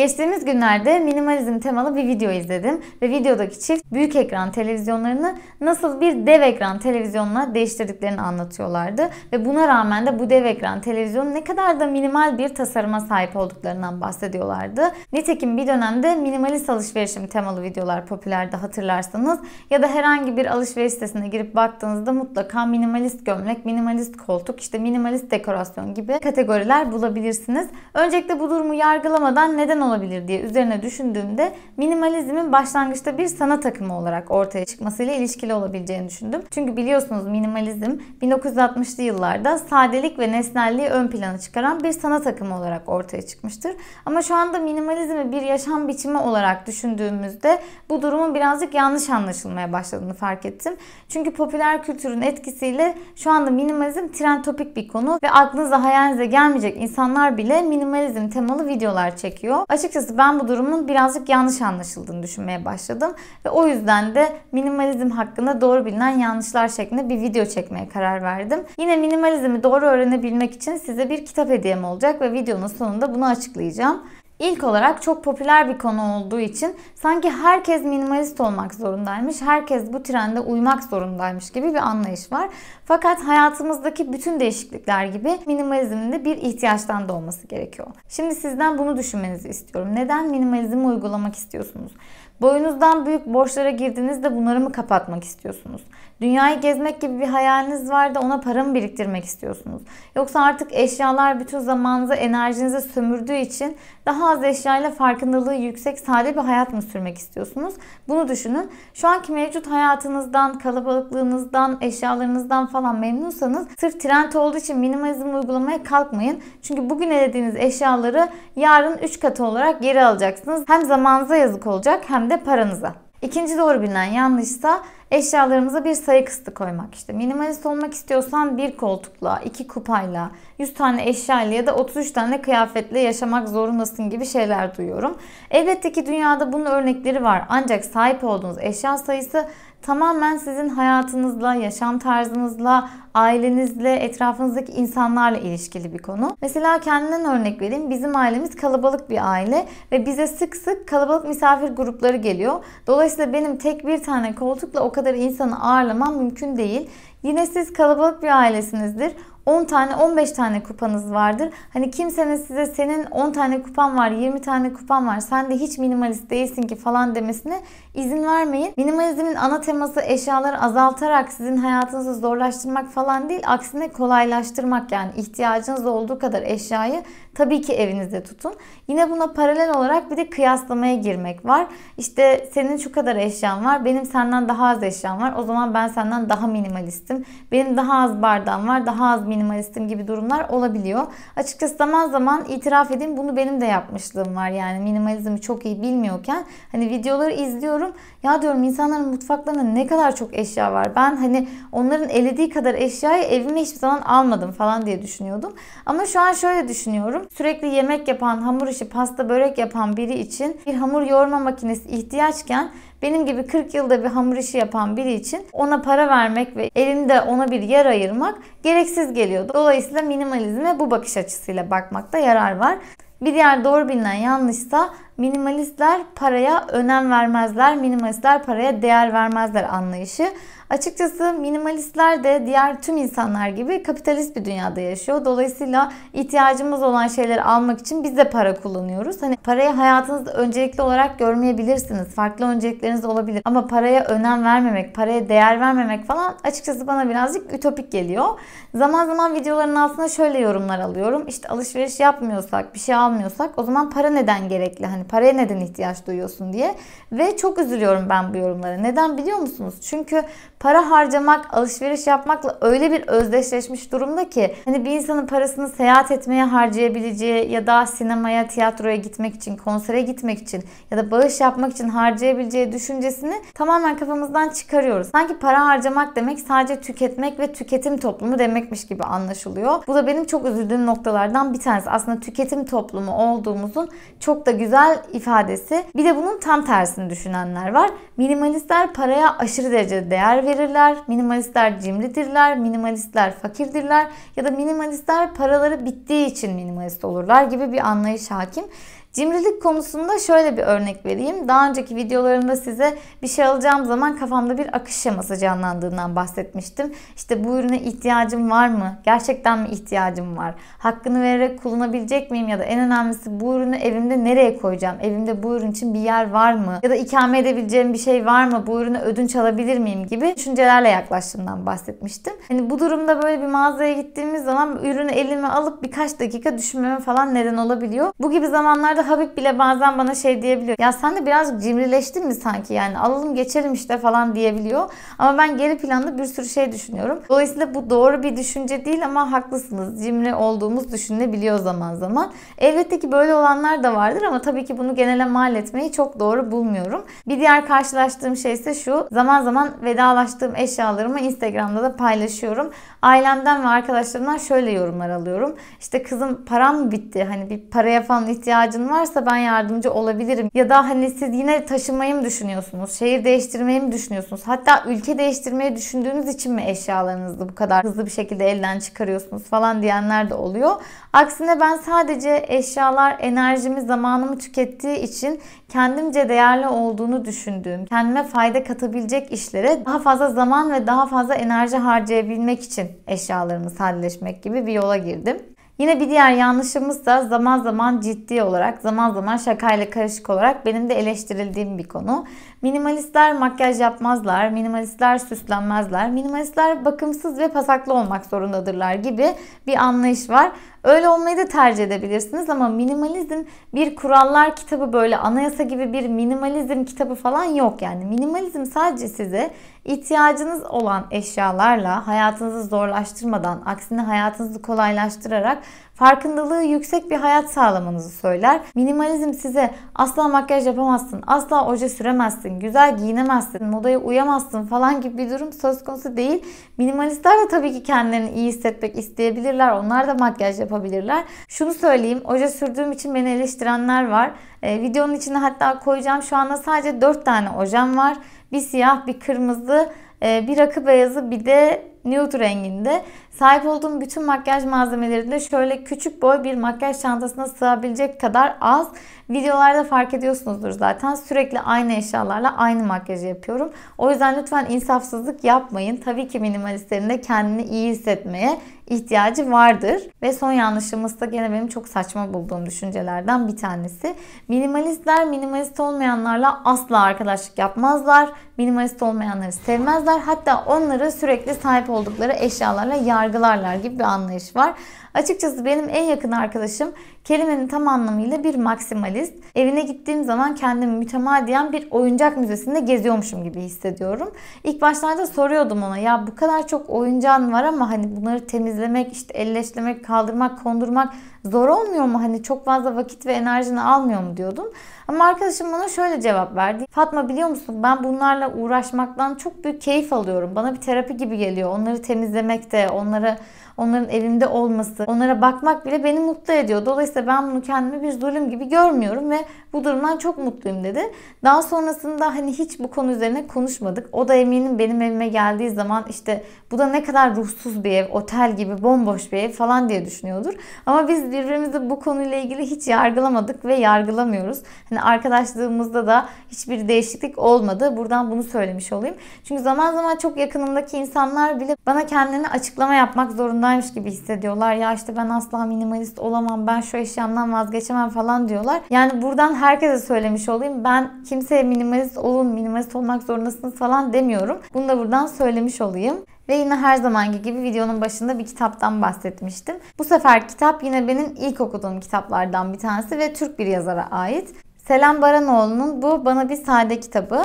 Geçtiğimiz günlerde minimalizm temalı bir video izledim ve videodaki çift büyük ekran televizyonlarını nasıl bir dev ekran televizyonla değiştirdiklerini anlatıyorlardı ve buna rağmen de bu dev ekran televizyon ne kadar da minimal bir tasarıma sahip olduklarından bahsediyorlardı. Nitekim bir dönemde minimalist alışverişim temalı videolar popülerdi hatırlarsanız ya da herhangi bir alışveriş sitesine girip baktığınızda mutlaka minimalist gömlek, minimalist koltuk, işte minimalist dekorasyon gibi kategoriler bulabilirsiniz. Öncelikle bu durumu yargılamadan neden olabilir diye üzerine düşündüğümde minimalizmin başlangıçta bir sanat akımı olarak ortaya çıkmasıyla ilişkili olabileceğini düşündüm. Çünkü biliyorsunuz minimalizm 1960'lı yıllarda sadelik ve nesnelliği ön plana çıkaran bir sanat akımı olarak ortaya çıkmıştır. Ama şu anda minimalizmi bir yaşam biçimi olarak düşündüğümüzde bu durumun birazcık yanlış anlaşılmaya başladığını fark ettim. Çünkü popüler kültürün etkisiyle şu anda minimalizm trend topik bir konu ve aklınıza hayalinize gelmeyecek insanlar bile minimalizm temalı videolar çekiyor. Açıkçası ben bu durumun birazcık yanlış anlaşıldığını düşünmeye başladım ve o yüzden de minimalizm hakkında doğru bilinen yanlışlar şeklinde bir video çekmeye karar verdim. Yine minimalizmi doğru öğrenebilmek için size bir kitap hediyem olacak ve videonun sonunda bunu açıklayacağım. İlk olarak çok popüler bir konu olduğu için sanki herkes minimalist olmak zorundaymış, herkes bu trende uymak zorundaymış gibi bir anlayış var. Fakat hayatımızdaki bütün değişiklikler gibi minimalizmin de bir ihtiyaçtan doğması gerekiyor. Şimdi sizden bunu düşünmenizi istiyorum. Neden minimalizmi uygulamak istiyorsunuz? Boyunuzdan büyük borçlara girdiğinizde bunları mı kapatmak istiyorsunuz? Dünyayı gezmek gibi bir hayaliniz var da ona para mı biriktirmek istiyorsunuz? Yoksa artık eşyalar bütün zamanınızı, enerjinizi sömürdüğü için daha az eşyayla farkındalığı yüksek, sade bir hayat mı sürmek istiyorsunuz? Bunu düşünün. Şu anki mevcut hayatınızdan, kalabalıklığınızdan, eşyalarınızdan falan memnunsanız sırf trend olduğu için minimalizm uygulamaya kalkmayın. Çünkü bugün elediğiniz eşyaları yarın 3 katı olarak geri alacaksınız. Hem zamanınıza yazık olacak hem de paranıza. İkinci doğru bilinen yanlışsa eşyalarımıza bir sayı kısıtı koymak. İşte minimalist olmak istiyorsan bir koltukla, iki kupayla, 100 tane eşyayla ya da 33 tane kıyafetle yaşamak zorundasın gibi şeyler duyuyorum. Elbette ki dünyada bunun örnekleri var. Ancak sahip olduğunuz eşya sayısı tamamen sizin hayatınızla, yaşam tarzınızla, ailenizle, etrafınızdaki insanlarla ilişkili bir konu. Mesela kendimden örnek vereyim. Bizim ailemiz kalabalık bir aile ve bize sık sık kalabalık misafir grupları geliyor. Dolayısıyla benim tek bir tane koltukla o kadar insanı ağırlamam mümkün değil. Yine siz kalabalık bir ailesinizdir. 10 tane 15 tane kupanız vardır. Hani kimsenin size senin 10 tane kupan var 20 tane kupan var sen de hiç minimalist değilsin ki falan demesine izin vermeyin. Minimalizmin ana teması eşyaları azaltarak sizin hayatınızı zorlaştırmak falan değil. Aksine kolaylaştırmak yani ihtiyacınız olduğu kadar eşyayı tabii ki evinizde tutun. Yine buna paralel olarak bir de kıyaslamaya girmek var. İşte senin şu kadar eşyan var benim senden daha az eşyan var. O zaman ben senden daha minimalistim. Benim daha az bardağım var daha az minimalistim gibi durumlar olabiliyor. Açıkçası zaman zaman itiraf edeyim bunu benim de yapmışlığım var. Yani minimalizmi çok iyi bilmiyorken hani videoları izliyorum. Ya diyorum insanların mutfaklarında ne kadar çok eşya var. Ben hani onların elediği kadar eşyayı evime hiçbir zaman almadım falan diye düşünüyordum. Ama şu an şöyle düşünüyorum. Sürekli yemek yapan, hamur işi, pasta, börek yapan biri için bir hamur yoğurma makinesi ihtiyaçken benim gibi 40 yılda bir hamur işi yapan biri için ona para vermek ve elinde ona bir yer ayırmak gereksiz geliyordu. Dolayısıyla minimalizme bu bakış açısıyla bakmakta yarar var. Bir diğer doğru bilinen yanlışsa minimalistler paraya önem vermezler, minimalistler paraya değer vermezler anlayışı. Açıkçası minimalistler de diğer tüm insanlar gibi kapitalist bir dünyada yaşıyor. Dolayısıyla ihtiyacımız olan şeyleri almak için biz de para kullanıyoruz. Hani parayı hayatınızda öncelikli olarak görmeyebilirsiniz. Farklı öncelikleriniz olabilir. Ama paraya önem vermemek, paraya değer vermemek falan açıkçası bana birazcık ütopik geliyor. Zaman zaman videoların altına şöyle yorumlar alıyorum. İşte alışveriş yapmıyorsak, bir şey almıyorsak o zaman para neden gerekli? Hani paraya neden ihtiyaç duyuyorsun diye. Ve çok üzülüyorum ben bu yorumlara. Neden biliyor musunuz? Çünkü para harcamak, alışveriş yapmakla öyle bir özdeşleşmiş durumda ki hani bir insanın parasını seyahat etmeye harcayabileceği ya da sinemaya, tiyatroya gitmek için, konsere gitmek için ya da bağış yapmak için harcayabileceği düşüncesini tamamen kafamızdan çıkarıyoruz. Sanki para harcamak demek sadece tüketmek ve tüketim toplumu demekmiş gibi anlaşılıyor. Bu da benim çok üzüldüğüm noktalardan bir tanesi. Aslında tüketim toplumu olduğumuzun çok da güzel ifadesi. Bir de bunun tam tersini düşünenler var. Minimalistler paraya aşırı derecede değer verirler. Minimalistler cimridirler. Minimalistler fakirdirler. Ya da minimalistler paraları bittiği için minimalist olurlar gibi bir anlayış hakim. Cimrilik konusunda şöyle bir örnek vereyim. Daha önceki videolarımda size bir şey alacağım zaman kafamda bir akış şeması canlandığından bahsetmiştim. İşte bu ürüne ihtiyacım var mı? Gerçekten mi ihtiyacım var? Hakkını vererek kullanabilecek miyim? Ya da en önemlisi bu ürünü evimde nereye koyacağım? Evimde bu ürün için bir yer var mı? Ya da ikame edebileceğim bir şey var mı? Bu ürünü ödünç alabilir miyim? gibi düşüncelerle yaklaştığımdan bahsetmiştim. Hani bu durumda böyle bir mağazaya gittiğimiz zaman ürünü elime alıp birkaç dakika düşünmeme falan neden olabiliyor. Bu gibi zamanlarda Habib bile bazen bana şey diyebiliyor. Ya sen de biraz cimrileştin mi sanki yani alalım geçelim işte falan diyebiliyor. Ama ben geri planda bir sürü şey düşünüyorum. Dolayısıyla bu doğru bir düşünce değil ama haklısınız. Cimri olduğumuz düşünülebiliyor zaman zaman. Elbette ki böyle olanlar da vardır ama tabii ki bunu genele mal etmeyi çok doğru bulmuyorum. Bir diğer karşılaştığım şey ise şu. Zaman zaman vedalaştığım eşyalarımı Instagram'da da paylaşıyorum. Ailemden ve arkadaşlarımdan şöyle yorumlar alıyorum. İşte kızım param mı bitti? Hani bir paraya falan ihtiyacın varsa ben yardımcı olabilirim. Ya da hani siz yine taşınmayı mı düşünüyorsunuz? Şehir değiştirmeyi mi düşünüyorsunuz? Hatta ülke değiştirmeyi düşündüğünüz için mi eşyalarınızı bu kadar hızlı bir şekilde elden çıkarıyorsunuz falan diyenler de oluyor. Aksine ben sadece eşyalar enerjimi, zamanımı tükettiği için kendimce değerli olduğunu düşündüğüm, kendime fayda katabilecek işlere daha fazla zaman ve daha fazla enerji harcayabilmek için eşyalarımı sadeleşmek gibi bir yola girdim. Yine bir diğer yanlışımız da zaman zaman ciddi olarak, zaman zaman şakayla karışık olarak benim de eleştirildiğim bir konu. Minimalistler makyaj yapmazlar, minimalistler süslenmezler, minimalistler bakımsız ve pasaklı olmak zorundadırlar gibi bir anlayış var. Öyle olmayı da tercih edebilirsiniz ama minimalizm bir kurallar kitabı böyle anayasa gibi bir minimalizm kitabı falan yok yani. Minimalizm sadece size ihtiyacınız olan eşyalarla hayatınızı zorlaştırmadan aksine hayatınızı kolaylaştırarak farkındalığı yüksek bir hayat sağlamanızı söyler. Minimalizm size asla makyaj yapamazsın, asla oje süremezsin, güzel giyinemezsin, modaya uyamazsın falan gibi bir durum söz konusu değil. Minimalistler de tabii ki kendilerini iyi hissetmek isteyebilirler. Onlar da makyaj yapabilirler. Şunu söyleyeyim, oje sürdüğüm için beni eleştirenler var. Ee, videonun içine hatta koyacağım. Şu anda sadece 4 tane ojem var. Bir siyah, bir kırmızı, e, bir rakı beyazı, bir de nude renginde. Sahip olduğum bütün makyaj malzemelerinde şöyle küçük boy bir makyaj çantasına sığabilecek kadar az. Videolarda fark ediyorsunuzdur zaten. Sürekli aynı eşyalarla aynı makyajı yapıyorum. O yüzden lütfen insafsızlık yapmayın. Tabii ki minimalistlerin de kendini iyi hissetmeye ihtiyacı vardır. Ve son yanlışımız da gene benim çok saçma bulduğum düşüncelerden bir tanesi. Minimalistler minimalist olmayanlarla asla arkadaşlık yapmazlar. Minimalist olmayanları sevmezler. Hatta onları sürekli sahip oldukları eşyalarla yargılarlar gibi bir anlayış var. Açıkçası benim en yakın arkadaşım kelimenin tam anlamıyla bir maksimalist. Evine gittiğim zaman kendimi mütemadiyen bir oyuncak müzesinde geziyormuşum gibi hissediyorum. İlk başlarda soruyordum ona ya bu kadar çok oyuncağın var ama hani bunları temizlemek, işte elleştirmek, kaldırmak, kondurmak zor olmuyor mu? Hani çok fazla vakit ve enerjini almıyor mu diyordum. Ama arkadaşım bana şöyle cevap verdi. Fatma biliyor musun ben bunlarla uğraşmaktan çok büyük keyif alıyorum. Bana bir terapi gibi geliyor. Onları temizlemekte, onları onların evimde olması, onlara bakmak bile beni mutlu ediyor. Dolayısıyla ben bunu kendime bir zulüm gibi görmüyorum ve bu durumdan çok mutluyum dedi. Daha sonrasında hani hiç bu konu üzerine konuşmadık. O da eminim benim evime geldiği zaman işte bu da ne kadar ruhsuz bir ev, otel gibi bomboş bir ev falan diye düşünüyordur. Ama biz birbirimizi bu konuyla ilgili hiç yargılamadık ve yargılamıyoruz. Hani arkadaşlığımızda da hiçbir değişiklik olmadı. Buradan bunu söylemiş olayım. Çünkü zaman zaman çok yakınımdaki insanlar bile bana kendini açıklama yapmak zorundaymış gibi hissediyorlar. Ya işte ben asla minimalist olamam, ben şu eşyamdan vazgeçemem falan diyorlar. Yani buradan herkese söylemiş olayım. Ben kimseye minimalist olun, minimalist olmak zorundasınız falan demiyorum. Bunu da buradan söylemiş olayım. Ve yine her zamanki gibi videonun başında bir kitaptan bahsetmiştim. Bu sefer kitap yine benim ilk okuduğum kitaplardan bir tanesi ve Türk bir yazara ait. Selam Baranoğlu'nun bu Bana Bir Sade kitabı.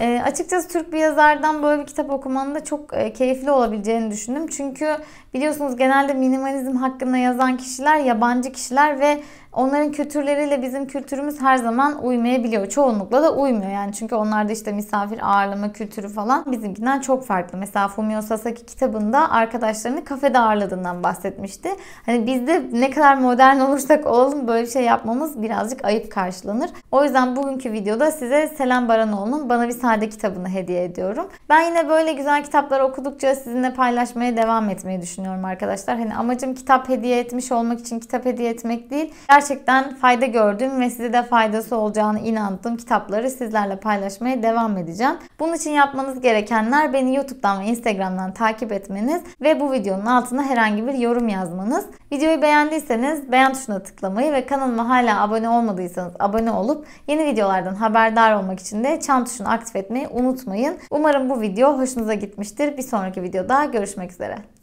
E, açıkçası Türk bir yazardan böyle bir kitap okumanın da çok e, keyifli olabileceğini düşündüm. Çünkü biliyorsunuz genelde minimalizm hakkında yazan kişiler yabancı kişiler ve onların kültürleriyle bizim kültürümüz her zaman uymayabiliyor. Çoğunlukla da uymuyor yani çünkü onlarda işte misafir ağırlama kültürü falan bizimkinden çok farklı. Mesela Fumio Sasaki kitabında arkadaşlarını kafede ağırladığından bahsetmişti. Hani bizde ne kadar modern olursak olalım böyle bir şey yapmamız birazcık ayıp karşılanır. O yüzden bugünkü videoda size Selam Baranoğlu'nun Bana Bir Sade kitabını hediye ediyorum. Ben yine böyle güzel kitaplar okudukça sizinle paylaşmaya devam etmeyi düşünüyorum arkadaşlar. Hani amacım kitap hediye etmiş olmak için kitap hediye etmek değil. Gerçekten gerçekten fayda gördüğüm ve size de faydası olacağını inandığım kitapları sizlerle paylaşmaya devam edeceğim. Bunun için yapmanız gerekenler beni YouTube'dan ve Instagram'dan takip etmeniz ve bu videonun altına herhangi bir yorum yazmanız. Videoyu beğendiyseniz beğen tuşuna tıklamayı ve kanalıma hala abone olmadıysanız abone olup yeni videolardan haberdar olmak için de çan tuşunu aktif etmeyi unutmayın. Umarım bu video hoşunuza gitmiştir. Bir sonraki videoda görüşmek üzere.